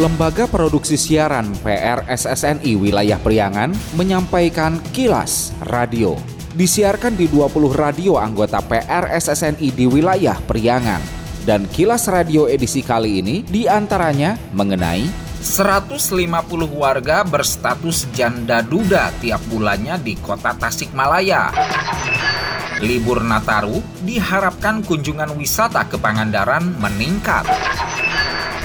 Lembaga Produksi Siaran PRSSNI Wilayah Priangan menyampaikan kilas radio. Disiarkan di 20 radio anggota PRSSNI di wilayah Priangan. Dan kilas radio edisi kali ini di antaranya mengenai 150 warga berstatus janda duda tiap bulannya di kota Tasikmalaya. Libur Nataru diharapkan kunjungan wisata ke Pangandaran meningkat.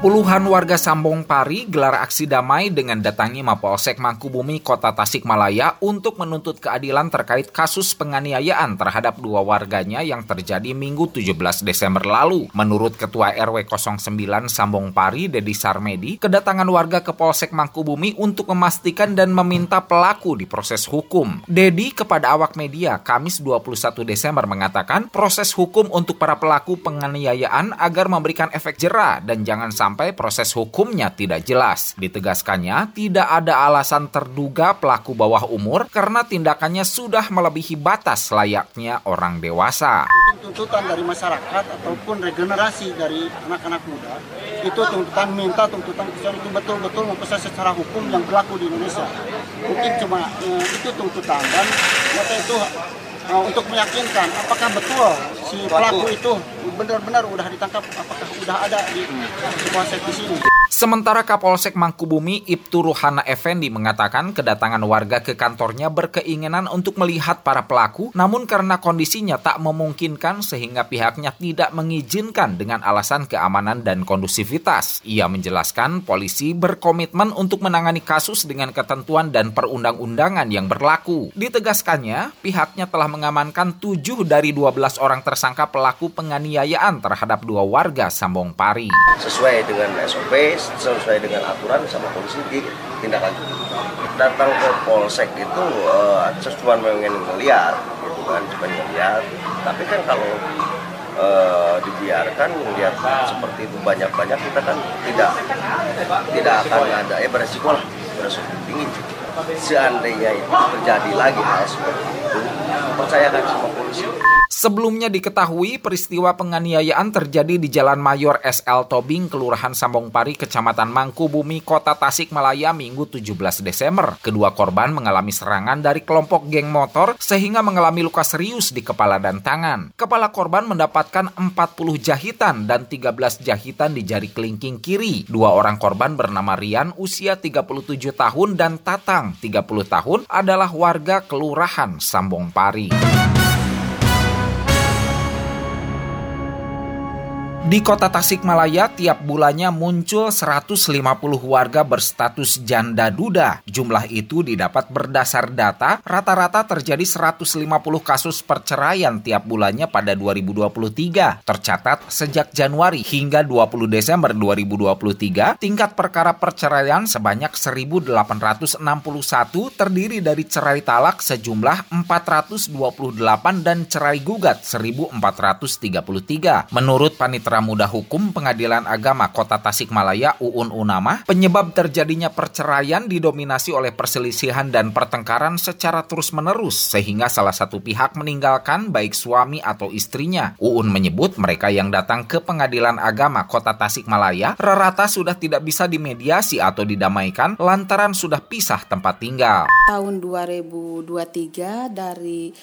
Puluhan warga Sambong Pari gelar aksi damai dengan datangi Mapolsek Mangkubumi Kota Tasikmalaya untuk menuntut keadilan terkait kasus penganiayaan terhadap dua warganya yang terjadi Minggu 17 Desember lalu. Menurut Ketua RW 09 Sambong Pari, Dedi Sarmedi, kedatangan warga ke Polsek Mangkubumi untuk memastikan dan meminta pelaku diproses hukum. Dedi kepada awak media Kamis 21 Desember mengatakan proses hukum untuk para pelaku penganiayaan agar memberikan efek jerah dan jangan sampai sampai proses hukumnya tidak jelas. Ditegaskannya, tidak ada alasan terduga pelaku bawah umur karena tindakannya sudah melebihi batas layaknya orang dewasa. Tuntutan dari masyarakat ataupun regenerasi dari anak-anak muda itu tuntutan minta tuntutan itu betul-betul memproses secara hukum yang berlaku di Indonesia. Mungkin cuma eh, itu tuntutan dan itu uh, untuk meyakinkan apakah betul si pelaku itu benar-benar udah ditangkap, apakah udah ada di Polsek di sini. Sementara Kapolsek Mangkubumi Ibtu Ruhana Effendi mengatakan kedatangan warga ke kantornya berkeinginan untuk melihat para pelaku, namun karena kondisinya tak memungkinkan sehingga pihaknya tidak mengizinkan dengan alasan keamanan dan kondusivitas. Ia menjelaskan polisi berkomitmen untuk menangani kasus dengan ketentuan dan perundang-undangan yang berlaku. Ditegaskannya, pihaknya telah mengamankan 7 dari 12 orang tersangka pelaku penganiayaan terhadap dua warga Sambong Pari. Sesuai dengan SOP, sesuai dengan aturan sama polisi ditindaklanjuti. Datang ke polsek itu uh, cuma pengen ngeliat gitu kan, cuma ngeliat. Tapi kan kalau uh, dibiarkan melihat seperti itu banyak-banyak kita kan tidak tidak akan ada ya beresiko lah beresiko tinggi. Seandainya itu terjadi lagi hal seperti itu, percayakan sama polisi. Sebelumnya diketahui peristiwa penganiayaan terjadi di Jalan Mayor SL Tobing, Kelurahan Sambong Pari, Kecamatan Mangkubumi, Kota Tasikmalaya, Minggu 17 Desember. Kedua korban mengalami serangan dari kelompok geng motor sehingga mengalami luka serius di kepala dan tangan. Kepala korban mendapatkan 40 jahitan dan 13 jahitan di jari kelingking kiri. Dua orang korban bernama Rian, usia 37 tahun, dan Tatang, 30 tahun, adalah warga Kelurahan Sambong Pari. Di kota Tasikmalaya, tiap bulannya muncul 150 warga berstatus janda duda. Jumlah itu didapat berdasar data, rata-rata terjadi 150 kasus perceraian tiap bulannya pada 2023. Tercatat sejak Januari hingga 20 Desember 2023, tingkat perkara perceraian sebanyak 1.861 terdiri dari cerai talak sejumlah 428 dan cerai gugat 1.433. Menurut Panitra Panitera Muda Hukum Pengadilan Agama Kota Tasikmalaya Uun Unama, penyebab terjadinya perceraian didominasi oleh perselisihan dan pertengkaran secara terus-menerus sehingga salah satu pihak meninggalkan baik suami atau istrinya. Uun menyebut mereka yang datang ke Pengadilan Agama Kota Tasikmalaya rata sudah tidak bisa dimediasi atau didamaikan lantaran sudah pisah tempat tinggal. Tahun 2023 dari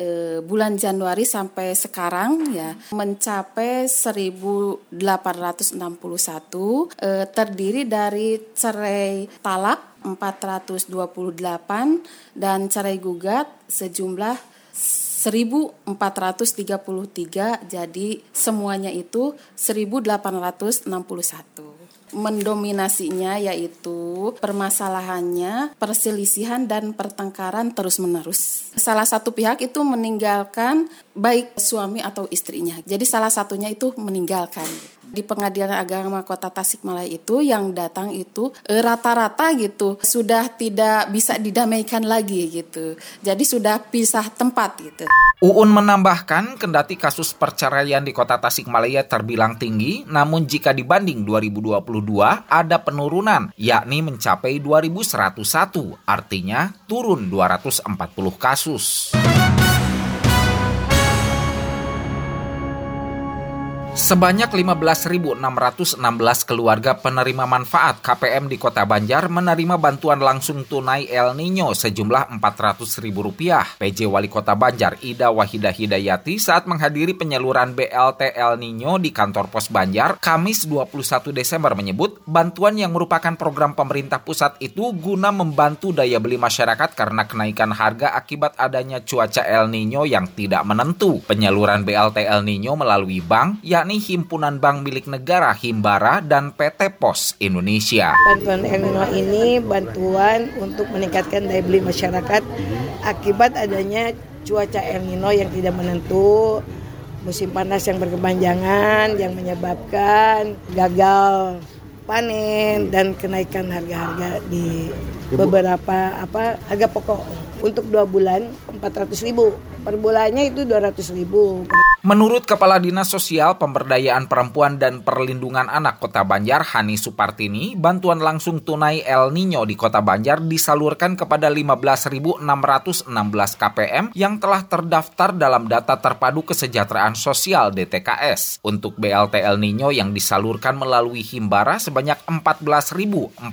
eh, bulan Januari sampai sekarang ya mencapai 1861 eh, terdiri dari cerai talak 428 dan cerai gugat sejumlah 1433 jadi semuanya itu 1861 mendominasinya yaitu permasalahannya perselisihan dan pertengkaran terus-menerus. Salah satu pihak itu meninggalkan baik suami atau istrinya. Jadi salah satunya itu meninggalkan. Di Pengadilan Agama Kota Tasikmalaya itu yang datang itu eh, rata-rata gitu sudah tidak bisa didamaikan lagi gitu. Jadi sudah pisah tempat gitu. Uun menambahkan kendati kasus perceraian di kota Tasikmalaya terbilang tinggi, namun jika dibanding 2022 ada penurunan, yakni mencapai 2101, artinya turun 240 kasus. Sebanyak 15.616 keluarga penerima manfaat KPM di Kota Banjar menerima bantuan langsung tunai El Nino sejumlah Rp400.000. PJ Wali Kota Banjar Ida Wahidah Hidayati saat menghadiri penyaluran BLT El Nino di kantor pos Banjar Kamis 21 Desember menyebut bantuan yang merupakan program pemerintah pusat itu guna membantu daya beli masyarakat karena kenaikan harga akibat adanya cuaca El Nino yang tidak menentu. Penyaluran BLT El Nino melalui bank yang yakni Himpunan Bank Milik Negara Himbara dan PT Pos Indonesia. Bantuan El Nino ini bantuan untuk meningkatkan daya beli masyarakat akibat adanya cuaca El Nino yang tidak menentu, musim panas yang berkepanjangan yang menyebabkan gagal panen dan kenaikan harga-harga di beberapa apa harga pokok. Untuk dua bulan 400 ribu. Per bulannya itu 200 ribu Menurut Kepala Dinas Sosial Pemberdayaan Perempuan dan Perlindungan Anak Kota Banjar, Hani Supartini, bantuan langsung tunai El Nino di Kota Banjar disalurkan kepada 15.616 KPM yang telah terdaftar dalam data terpadu kesejahteraan sosial DTKS. Untuk BLT El Nino yang disalurkan melalui Himbara sebanyak 14.472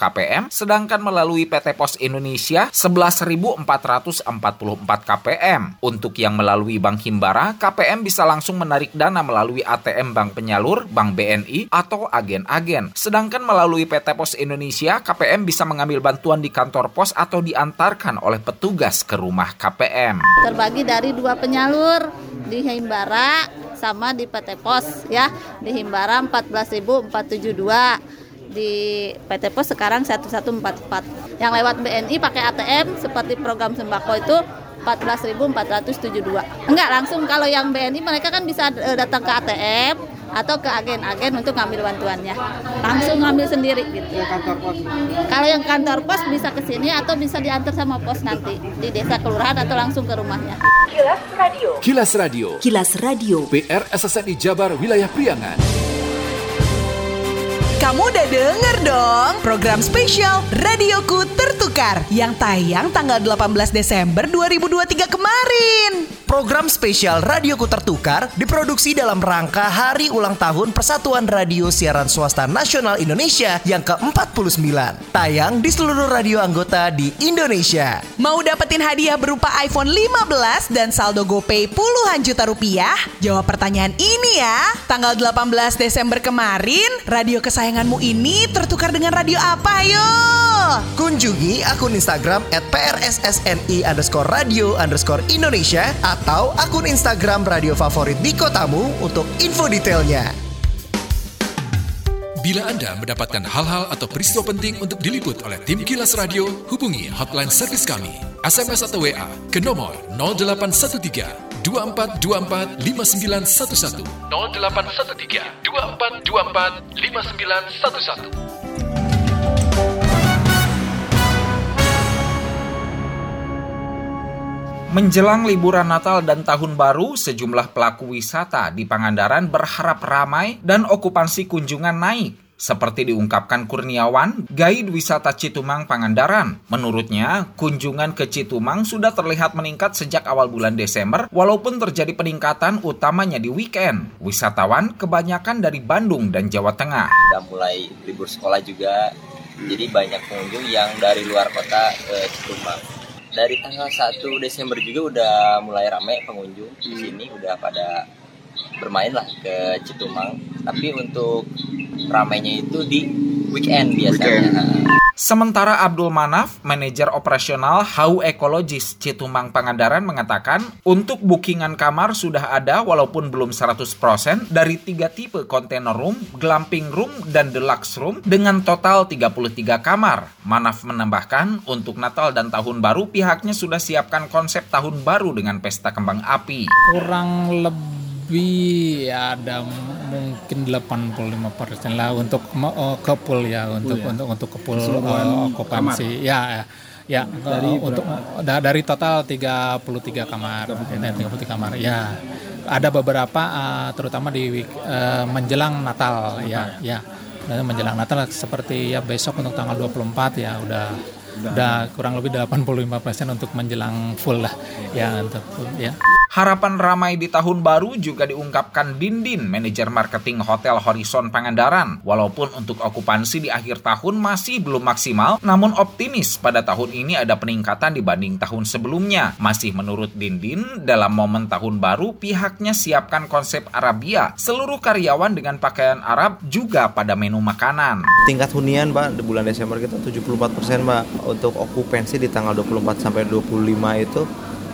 KPM, sedangkan melalui PT Pos Indonesia 11.444 KPM. Untuk yang melalui Bank Himbara, KPM bisa langsung menarik dana melalui ATM Bank Penyalur, Bank BNI, atau agen-agen. Sedangkan melalui PT Pos Indonesia, KPM bisa mengambil bantuan di kantor pos atau diantarkan oleh petugas ke rumah KPM. Terbagi dari dua penyalur di Himbara sama di PT Pos ya. Di Himbara 14.472 di PT Pos sekarang 1144. Yang lewat BNI pakai ATM seperti program sembako itu 14.472. Enggak langsung kalau yang BNI mereka kan bisa eh, datang ke ATM atau ke agen-agen untuk ngambil bantuannya. Langsung ngambil sendiri gitu. Kalau yang kantor pos bisa ke sini atau bisa diantar sama pos nanti di desa kelurahan atau langsung ke rumahnya. Kilas Radio. Kilas Radio. Kilas Radio. PR SSNI Jabar Wilayah Priangan. Kamu udah denger dong program spesial Radioku Tertukar yang tayang tanggal 18 Desember 2023 kemarin. Program spesial Radioku Tertukar diproduksi dalam rangka Hari Ulang Tahun Persatuan Radio Siaran Swasta Nasional Indonesia yang ke-49. Tayang di seluruh radio anggota di Indonesia. Mau dapetin hadiah berupa iPhone 15 dan saldo GoPay puluhan juta rupiah? Jawab pertanyaan ini ya. Tanggal 18 Desember kemarin, radio kesayanganmu ini tertukar dengan radio apa yo? Kunjungi akun Instagram at PRSSNI underscore radio underscore Indonesia atau akun Instagram radio favorit di kotamu untuk info detailnya. Bila Anda mendapatkan hal-hal atau peristiwa penting untuk diliput oleh tim Kilas Radio, hubungi hotline servis kami, SMS atau WA ke nomor 0813 2424 5911 0813 2424 5911 Menjelang liburan Natal dan Tahun Baru, sejumlah pelaku wisata di Pangandaran berharap ramai dan okupansi kunjungan naik. Seperti diungkapkan Kurniawan, guide wisata Citumang Pangandaran. Menurutnya, kunjungan ke Citumang sudah terlihat meningkat sejak awal bulan Desember, walaupun terjadi peningkatan utamanya di weekend. Wisatawan kebanyakan dari Bandung dan Jawa Tengah. Sudah mulai libur sekolah juga, jadi banyak pengunjung yang dari luar kota ke Citumang dari tanggal 1 Desember juga udah mulai ramai pengunjung di sini udah pada bermain lah ke Citumang. Tapi untuk ramainya itu di weekend biasanya Sementara Abdul Manaf, manajer operasional Hau Ekologis Citumang Pangandaran mengatakan, untuk bookingan kamar sudah ada walaupun belum 100% dari tiga tipe container room, glamping room, dan deluxe room dengan total 33 kamar. Manaf menambahkan, untuk Natal dan Tahun Baru pihaknya sudah siapkan konsep Tahun Baru dengan pesta kembang api. Kurang lebih lebih ya ada mungkin 85 persen lah untuk uh, ke pool ya untuk ya? untuk untuk ke pool Keseluruhan uh, okupansi. ya ya. Ya Dari uh, untuk da- dari total 33 kamar. 33 kamar. Ya. Ada beberapa uh, terutama di uh, menjelang Natal. Ya ya. Dan menjelang Natal seperti ya besok untuk tanggal 24 ya udah udah. kurang lebih 85% untuk menjelang full lah. Ya untuk ya Harapan ramai di tahun baru juga diungkapkan Dindin, manajer marketing Hotel Horizon Pangandaran. Walaupun untuk okupansi di akhir tahun masih belum maksimal, namun optimis pada tahun ini ada peningkatan dibanding tahun sebelumnya. Masih menurut Dindin, dalam momen tahun baru pihaknya siapkan konsep Arabia. Seluruh karyawan dengan pakaian Arab juga pada menu makanan. Tingkat hunian Pak di bulan Desember kita 74% Pak. Untuk okupansi di tanggal 24 sampai 25 itu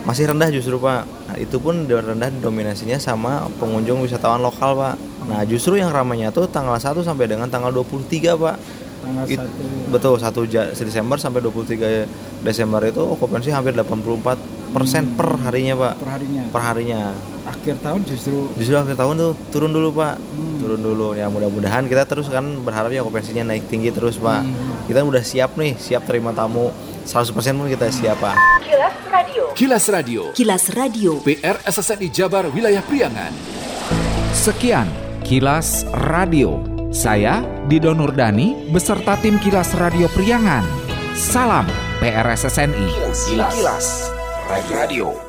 masih rendah justru Pak. Nah, itu pun rendah dominasinya sama pengunjung wisatawan lokal Pak. Nah justru yang ramainya tuh tanggal 1 sampai dengan tanggal 23 Pak. Tanggal It- 1 betul 1 Ja- Desember sampai 23 Desember itu okupansi hampir 84 persen per harinya Pak. perharinya. Per harinya. Akhir tahun justru Justru akhir tahun tuh turun dulu Pak. Turun dulu. Ya mudah-mudahan kita terus kan berharap ya okupansinya naik tinggi terus Pak. Kita udah siap nih, siap terima tamu 100% pun kita siap Pak. Kilas Radio. Kilas Radio. Kilas Radio. PR SSNI Jabar Wilayah Priangan. Sekian Kilas Radio. Saya Dido Nurdani beserta tim Kilas Radio Priangan. Salam PRSSNI. Kilas Radio.